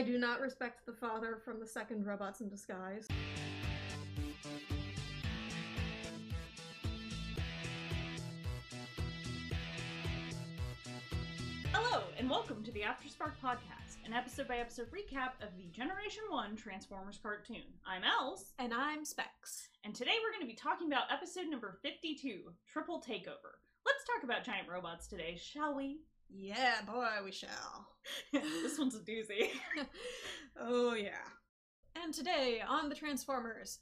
I do not respect the father from the second Robots in Disguise. Hello, and welcome to the Afterspark podcast, an episode by episode recap of the Generation 1 Transformers cartoon. I'm Els, And I'm Specs. and today we're going to be talking about episode number 52 Triple Takeover. Let's talk about giant robots today, shall we? Yeah, boy, we shall. this one's a doozy. oh, yeah. And today on the Transformers,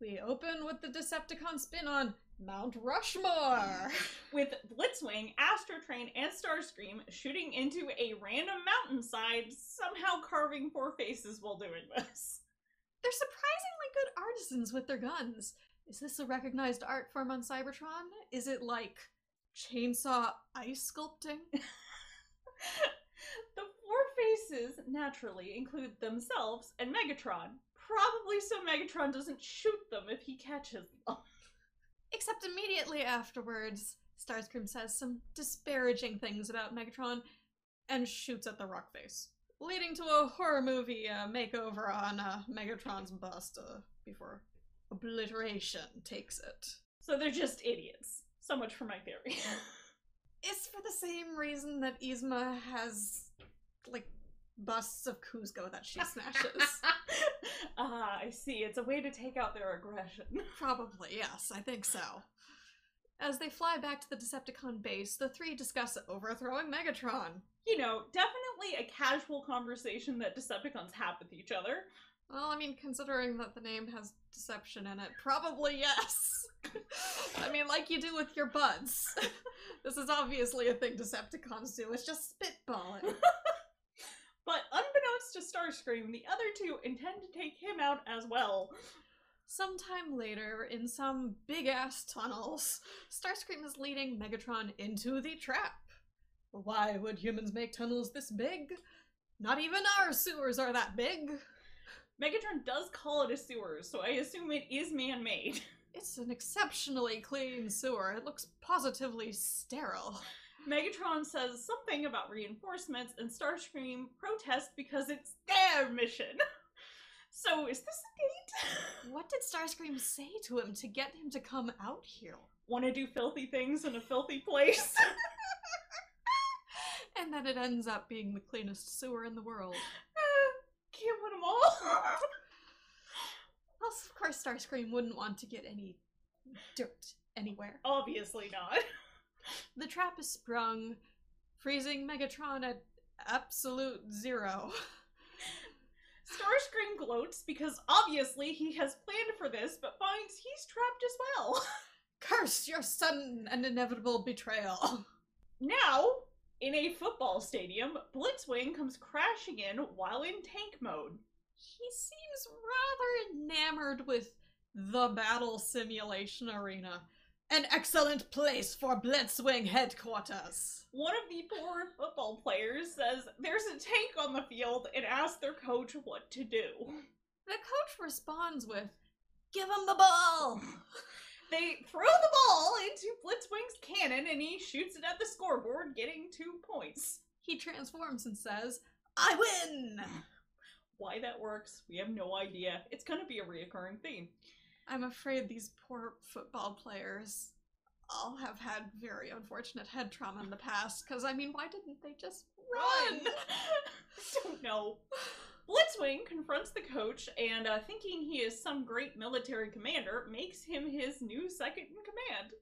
we open with the Decepticon spin on Mount Rushmore. With Blitzwing, Astrotrain, and Starscream shooting into a random mountainside, somehow carving four faces while doing this. They're surprisingly good artisans with their guns. Is this a recognized art form on Cybertron? Is it like chainsaw ice sculpting? The four faces naturally include themselves and Megatron, probably so Megatron doesn't shoot them if he catches them. Except immediately afterwards, Starscream says some disparaging things about Megatron and shoots at the rock face, leading to a horror movie uh, makeover on uh, Megatron's bust uh, before obliteration takes it. So they're just idiots. So much for my theory. It's for the same reason that Yzma has, like, busts of Kuzco that she smashes. ah, I see. It's a way to take out their aggression. Probably, yes, I think so. As they fly back to the Decepticon base, the three discuss overthrowing Megatron. You know, definitely a casual conversation that Decepticons have with each other. Well, I mean, considering that the name has deception in it, probably yes. I mean, like you do with your buds. this is obviously a thing Decepticons do, it's just spitballing. But unbeknownst to Starscream, the other two intend to take him out as well. Sometime later, in some big ass tunnels, Starscream is leading Megatron into the trap. Why would humans make tunnels this big? Not even our sewers are that big. Megatron does call it a sewer, so I assume it is man made. It's an exceptionally clean sewer. It looks positively sterile. Megatron says something about reinforcements, and Starscream protests because it's their mission. So, is this a date? What did Starscream say to him to get him to come out here? Want to do filthy things in a filthy place? And then it ends up being the cleanest sewer in the world. Can't win them all. Also, of course, Starscream wouldn't want to get any dirt anywhere. Obviously not. The trap is sprung, freezing Megatron at absolute zero. Starscream gloats because obviously he has planned for this, but finds he's trapped as well. Curse your sudden and inevitable betrayal. Now, in a football stadium, Blitzwing comes crashing in while in tank mode. He seems rather enamored with the battle simulation arena. An excellent place for Blitzwing headquarters. One of the poor football players says there's a tank on the field and asks their coach what to do. The coach responds with, Give him the ball! They throw the ball into Blitzwing's cannon and he shoots it at the scoreboard, getting two points. He transforms and says, I win! Why that works, we have no idea. It's gonna be a reoccurring theme. I'm afraid these poor football players all have had very unfortunate head trauma in the past, because I mean, why didn't they just run? I Don't know. Blitzwing confronts the coach and, uh, thinking he is some great military commander, makes him his new second in command.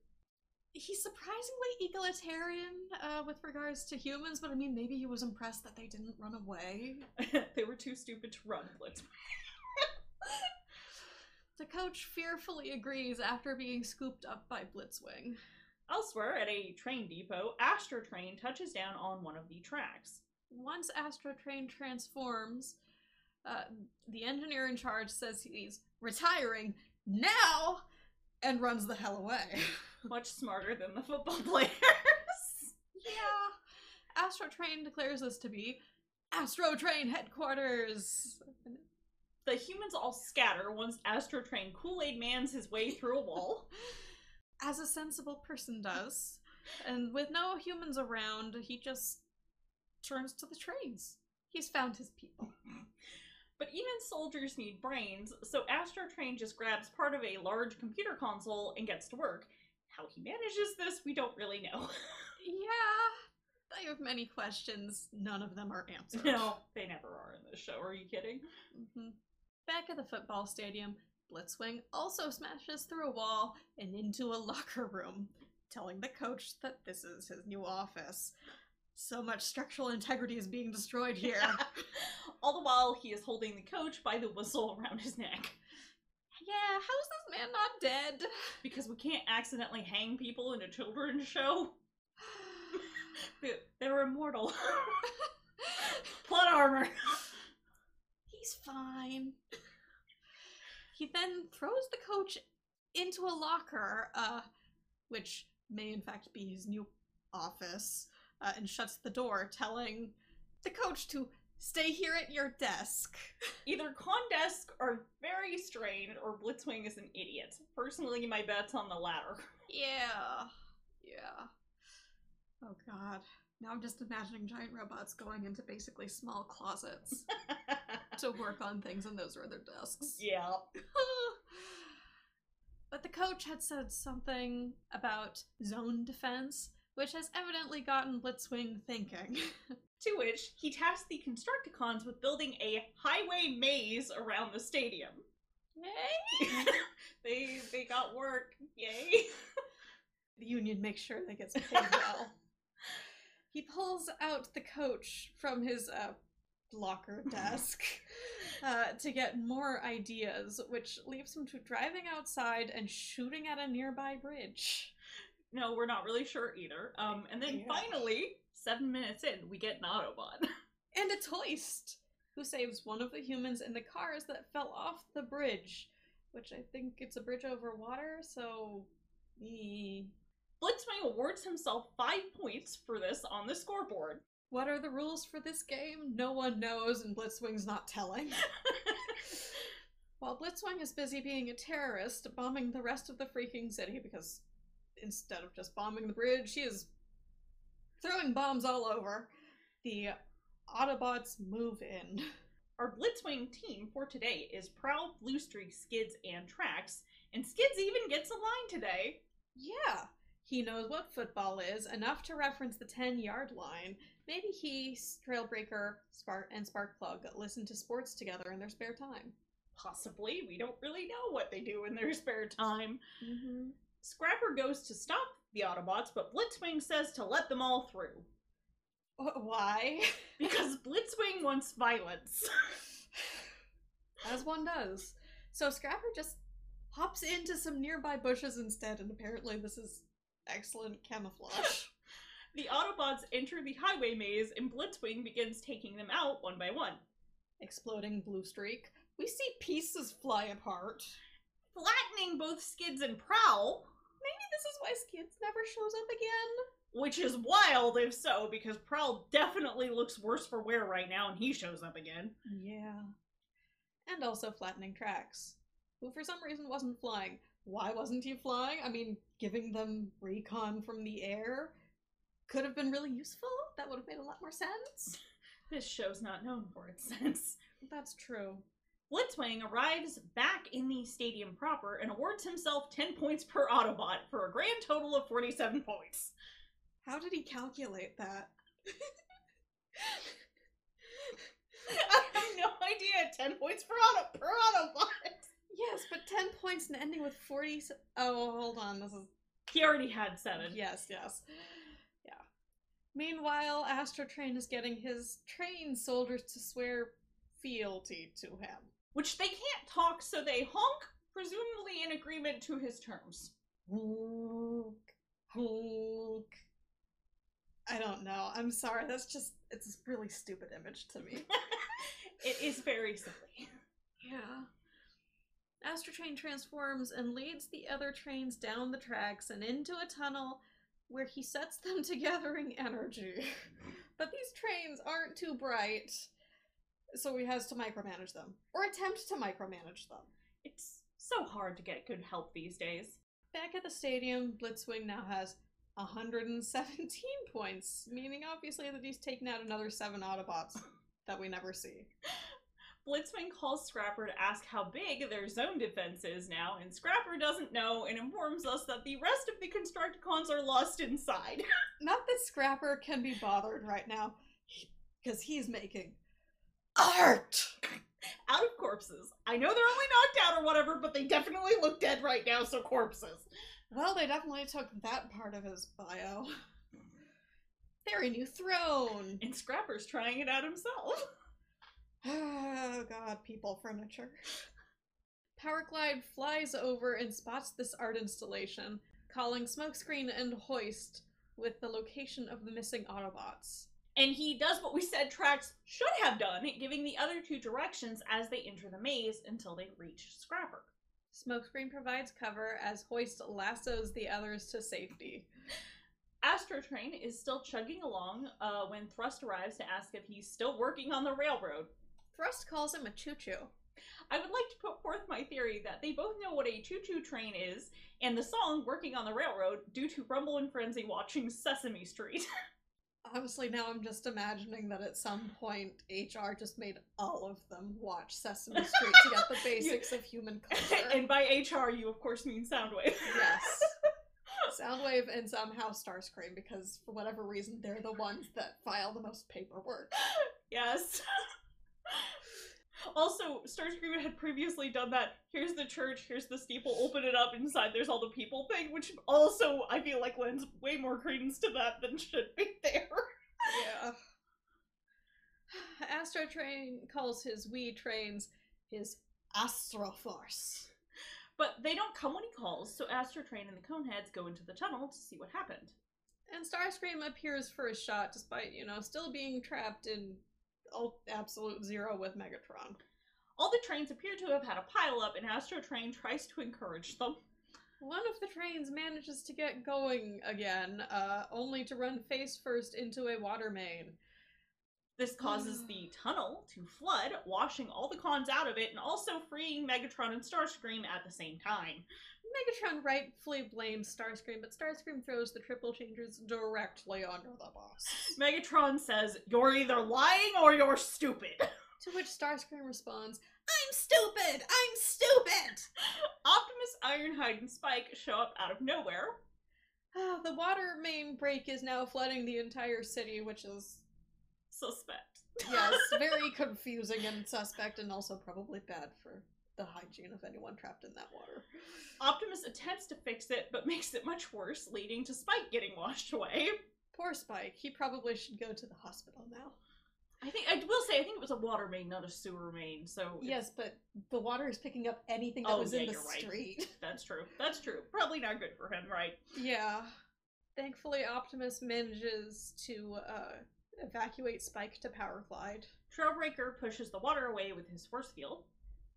He's surprisingly egalitarian uh, with regards to humans, but I mean, maybe he was impressed that they didn't run away. they were too stupid to run, Blitzwing. The coach fearfully agrees after being scooped up by Blitzwing. Elsewhere, at a train depot, Astrotrain touches down on one of the tracks. Once Astrotrain transforms, uh, the engineer in charge says he's retiring now and runs the hell away. Much smarter than the football players. yeah. Astrotrain declares this to be Astrotrain headquarters. The humans all scatter once Astrotrain Kool Aid mans his way through a wall. As a sensible person does. And with no humans around, he just turns to the trains. He's found his people. But even soldiers need brains, so Astrotrain just grabs part of a large computer console and gets to work. How he manages this, we don't really know. Yeah, I have many questions. None of them are answered. no, they never are in this show. Are you kidding? Mhm. Back at the football stadium, Blitzwing also smashes through a wall and into a locker room, telling the coach that this is his new office. So much structural integrity is being destroyed here. All the while, he is holding the coach by the whistle around his neck. yeah, how's this man not dead? Because we can't accidentally hang people in a children's show. They- They're immortal. Plot armor. He's fine. He then throws the coach into a locker, uh, which may in fact be his new office, uh, and shuts the door, telling the coach to stay here at your desk. Either Condesk are very strained or Blitzwing is an idiot. Personally, my bet's on the latter. Yeah. Yeah. Oh god. Now I'm just imagining giant robots going into basically small closets to work on things, and those are their desks. yeah. but the coach had said something about zone defense, which has evidently gotten Blitzwing thinking. To which he tasked the Constructicons with building a highway maze around the stadium. Yay! they they got work. Yay. the Union makes sure they get paid well. he pulls out the coach from his uh, locker desk uh, to get more ideas, which leaves him to driving outside and shooting at a nearby bridge. No, we're not really sure either. Um, and then Yeah. finally, seven minutes in, we get an Autobot. And a Hoist, who saves one of the humans in the cars that fell off the bridge, which I think it's a bridge over water, so. eh. Blitzwing awards himself five points for this on the scoreboard. What are the rules for this game? No one knows, and Blitzwing's not telling. While Blitzwing is busy being a terrorist, bombing the rest of the freaking city because instead of just bombing the bridge, she is throwing bombs all over. The Autobots move in. Our Blitzwing team for today is Prowl, Bluestreak, Skids, and Tracks, and Skids even gets a line today. Yeah, he knows what football is, enough to reference the 10 yard line. Maybe he, Trailbreaker, Spark, and Sparkplug listen to sports together in their spare time. Possibly, we don't really know what they do in their spare time. Mm-hmm. Scrapper goes to stop the Autobots, but Blitzwing says to let them all through. Why? Because Blitzwing wants violence. As one does. So Scrapper just hops into some nearby bushes instead, and apparently this is excellent camouflage. The Autobots enter the highway maze, and Blitzwing begins taking them out one by one. Exploding Bluestreak. We see pieces fly apart. Flattening both Skids and Prowl, Maybe this is why Skids never shows up again. which is wild if so, because Prowl definitely looks worse for wear right now, and he shows up again. Yeah. And also flattening tracks, who for some reason wasn't flying. Why wasn't he flying? I mean, giving them recon from the air could have been really useful. That would have made a lot more sense. This show's not known for its sense. That's true. Blitzwing arrives back in the stadium proper and awards himself 10 points per Autobot for a grand total of 47 points. How did he calculate that? I have no idea. 10 points per, auto- per Autobot. yes, but 10 points and ending with 40. Oh, hold on. This is. He already had 7. Yes, yes. Yeah. Meanwhile, Astrotrain is getting his train soldiers to swear fealty to him. Which they can't talk, so they honk, presumably in agreement to his terms. Hulk. Hulk. I don't know. I'm sorry. That's just. It's a really stupid image to me. It is very silly. Yeah. Astrotrain transforms and leads the other trains down the tracks and into a tunnel where he sets them to gathering energy. but these trains aren't too bright, so he has to micromanage them. Or attempt to micromanage them. It's so hard to get good help these days. Back at the stadium, Blitzwing now has 117 points, meaning obviously that he's taken out another seven Autobots that we never see. Blitzwing calls Scrapper to ask how big their zone defense is now, and Scrapper doesn't know and informs us that the rest of the Constructicons are lost inside. Not that Scrapper can be bothered right now, because he's making art. Out of corpses. I know they're only knocked out or whatever, but they definitely look dead right now, so corpses. Well, they definitely took that part of his bio. Very new throne. And Scrapper's trying it out himself. Oh god, people furniture. Powerglide flies over and spots this art installation, calling Smokescreen and Hoist with the location of the missing Autobots. And he does what we said Tracks should have done, giving the other two directions as they enter the maze until they reach Scrapper. Smokescreen provides cover as Hoist lassos the others to safety. Astrotrain is still chugging along uh, when Thrust arrives to ask if he's still working on the railroad. Thrust calls him a choo choo. I would like to put forth my theory that they both know what a choo choo train is, and the song Working on the Railroad due to Rumble and Frenzy watching Sesame Street. Honestly, now I'm just imagining that at some point HR just made all of them watch Sesame Street to get the basics of human culture. and by HR, you of course mean Soundwave. yes. Soundwave and somehow Starscream because for whatever reason they're the ones that file the most paperwork. yes. Also, Starscream had previously done that. Here's the church, here's the steeple, open it up, inside there's all the people thing, which also I feel like lends way more credence to that than should be there. Yeah. Astrotrain calls his wee trains his Astroforce. But they don't come when he calls, so Astrotrain and the Coneheads go into the tunnel to see what happened. And Starscream appears for a shot despite, you know, still being trapped in absolute zero with Megatron. All the trains appear to have had a pileup, and Astrotrain tries to encourage them. One of the trains manages to get going again, uh, only to run face first into a water main. This causes the tunnel to flood, washing all the cons out of it, and also freeing Megatron and Starscream at the same time. Megatron rightfully blames Starscream, but Starscream throws the triple changers directly under the boss. Megatron says, You're either lying or you're stupid. To which Starscream responds, I'm stupid! I'm stupid! Optimus, Ironhide, and Spike show up out of nowhere. Ah, the water main break is now flooding the entire city, which is, Suspect. yes, very confusing and suspect, and also probably bad for the hygiene of anyone trapped in that water. Optimus attempts to fix it, but makes it much worse, leading to Spike getting washed away. Poor Spike. He probably should go to the hospital now. I think I will say I think it was a water main, not a sewer main. So Yes, but the water is picking up anything that Oh, was yeah, in the you're right. street. that's true. That's true. Probably not good for him, right? Yeah. Thankfully, Optimus manages to uh, evacuate Spike to Powerglide. Trailbreaker pushes the water away with his force field.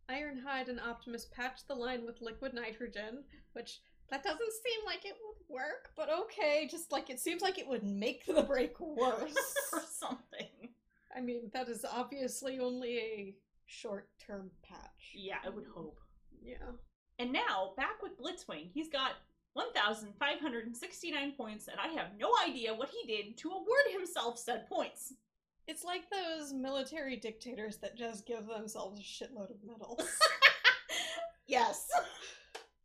Ironhide and Optimus patch the line with liquid nitrogen, which that doesn't seem like it would work, but okay. Just like it seems like it would make the break worse. or something. I mean, that is obviously only a short-term patch. Yeah, I would hope. Yeah. And now, back with Blitzwing, he's got 1,569 points, and I have no idea what he did to award himself said points. It's like those military dictators that just give themselves a shitload of medals. yes.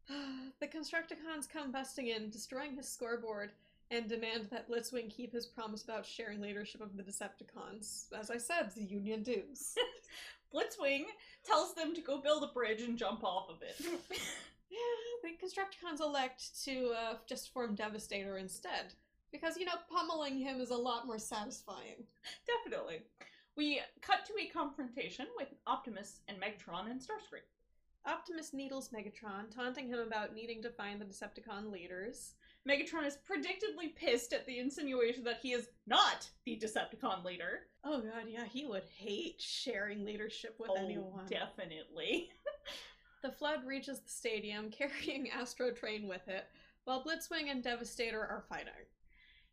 the Constructicons come busting in, destroying his scoreboard, and demand that Blitzwing keep his promise about sharing leadership of the Decepticons. As I said, the Union dues. Blitzwing tells them to go build a bridge and jump off of it. yeah, the Constructicons elect to uh, just form Devastator instead. Because, you know, pummeling him is a lot more satisfying. Definitely. We cut to a confrontation with Optimus and Megatron and Starscream. Optimus needles Megatron, taunting him about needing to find the Decepticon leaders. Megatron is predictably pissed at the insinuation that he is not the Decepticon leader. Oh god, yeah, he would hate sharing leadership with oh, anyone. definitely. The flood reaches the stadium, carrying Astrotrain with it, while Blitzwing and Devastator are fighting.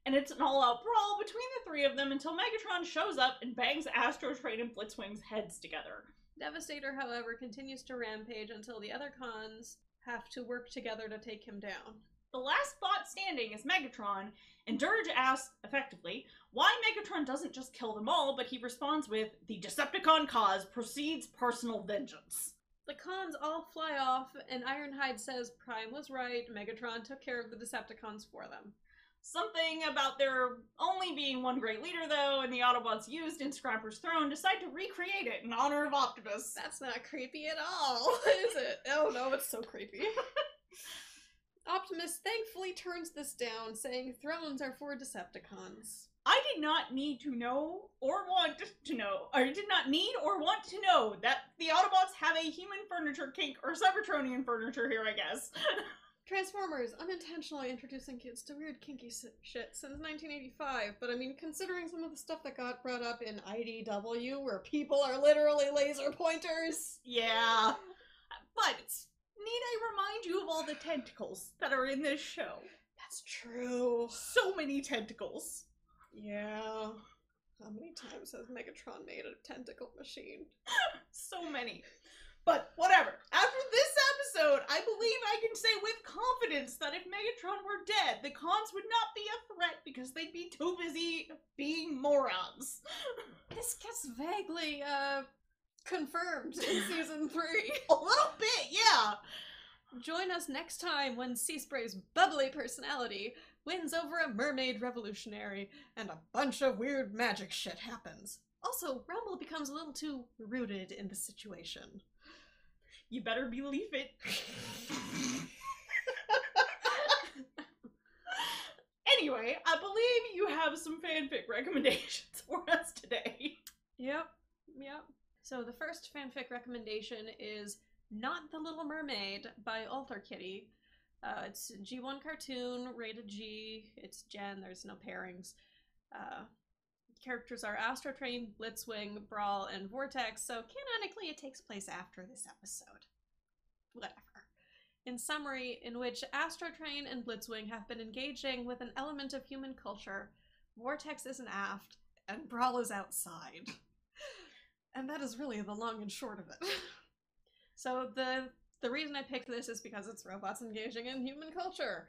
And it's an all-out brawl between the three of them until Megatron shows up and bangs Astrotrain and Blitzwing's heads together. Devastator, however, continues to rampage until the other cons have to work together to take him down. The last thought standing is Megatron, and Dirge asks, effectively, why Megatron doesn't just kill them all, but he responds with, the Decepticon cause proceeds personal vengeance. The cons all fly off, and Ironhide says Prime was right, Megatron took care of the Decepticons for them. Something about there only being one great leader, though, and the Autobots used in Scrapper's throne decide to recreate it in honor of Optimus. That's not creepy at all, is it? Oh no, it's so creepy. Optimus thankfully turns this down, saying thrones are for Decepticons. I did not need to know or want to know, I did not need or want to know that the Autobots have a human furniture kink or Cybertronian furniture here, I guess. Transformers unintentionally introducing kids to weird kinky shit since 1985, but I mean, considering some of the stuff that got brought up in IDW, where people are literally laser pointers. yeah. But need I remind you of all the tentacles that are in this show? That's true. So many tentacles. Yeah. How many times has Megatron made a tentacle machine? So many. But whatever. After this episode, I believe I can say with confidence that if Megatron were dead, the cons would not be a threat because they'd be too busy being morons. This gets vaguely, uh, confirmed in season three. A little bit, yeah. Join us next time when Seaspray's bubbly personality wins over a mermaid revolutionary and a bunch of weird magic shit happens. Also, Rumble becomes a little too rooted in the situation. You better believe it. anyway, I believe you have some fanfic recommendations for us today. Yep, yep. So the first fanfic recommendation is Not the Little Mermaid by Alter Kitty. Uh, it's G1 cartoon, rated G. It's Gen, there's no pairings. Uh, characters are Astrotrain, Blitzwing, Brawl, and Vortex, so canonically it takes place after this episode. Whatever. In summary, in which Astrotrain and Blitzwing have been engaging with an element of human culture, Vortex is an aft, and Brawl is outside. And that is really the long and short of it. so the the reason I picked this is because it's robots engaging in human culture.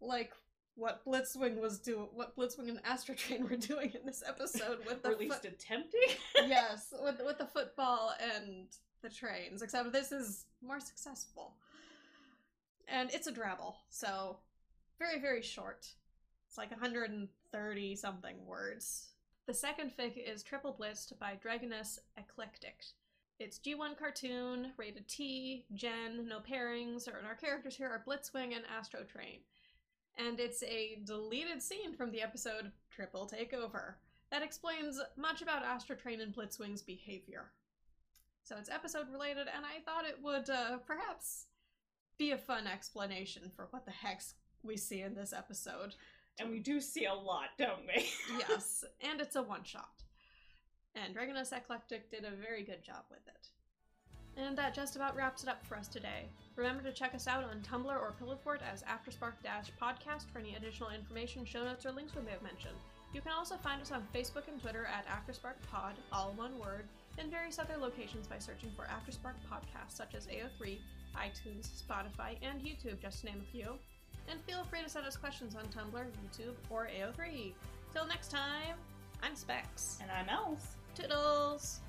Like what Blitzwing was doing what Blitzwing and Astrotrain were doing in this episode with Or the at least foot- attempting. yes, with with the football and the trains, except this is more successful. And it's a drabble, so very, very short. It's like 130 something words. The second fic is Triple Blitzed by Dragoness Eclectic. It's G1 cartoon, rated T, Gen, no pairings, and our characters here are Blitzwing and Astrotrain. And it's a deleted scene from the episode Triple Takeover that explains much about Astrotrain and Blitzwing's behavior. So it's episode related, and I thought it would uh, perhaps be a fun explanation for what the heck we see in this episode. And we do see a lot, don't we? yes, and it's a one shot. And Dragoness Eclectic did a very good job with it. And that just about wraps it up for us today. Remember to check us out on Tumblr or Pillowfort as Afterspark Podcast for any additional information, show notes, or links we may have mentioned. You can also find us on Facebook and Twitter at Afterspark Pod, all one word, and various other locations by searching for Afterspark podcasts such as AO3, iTunes, Spotify, and YouTube, just to name a few. And feel free to send us questions on Tumblr, YouTube, or AO3. Till next time, I'm Specs. And I'm Else. Toodles!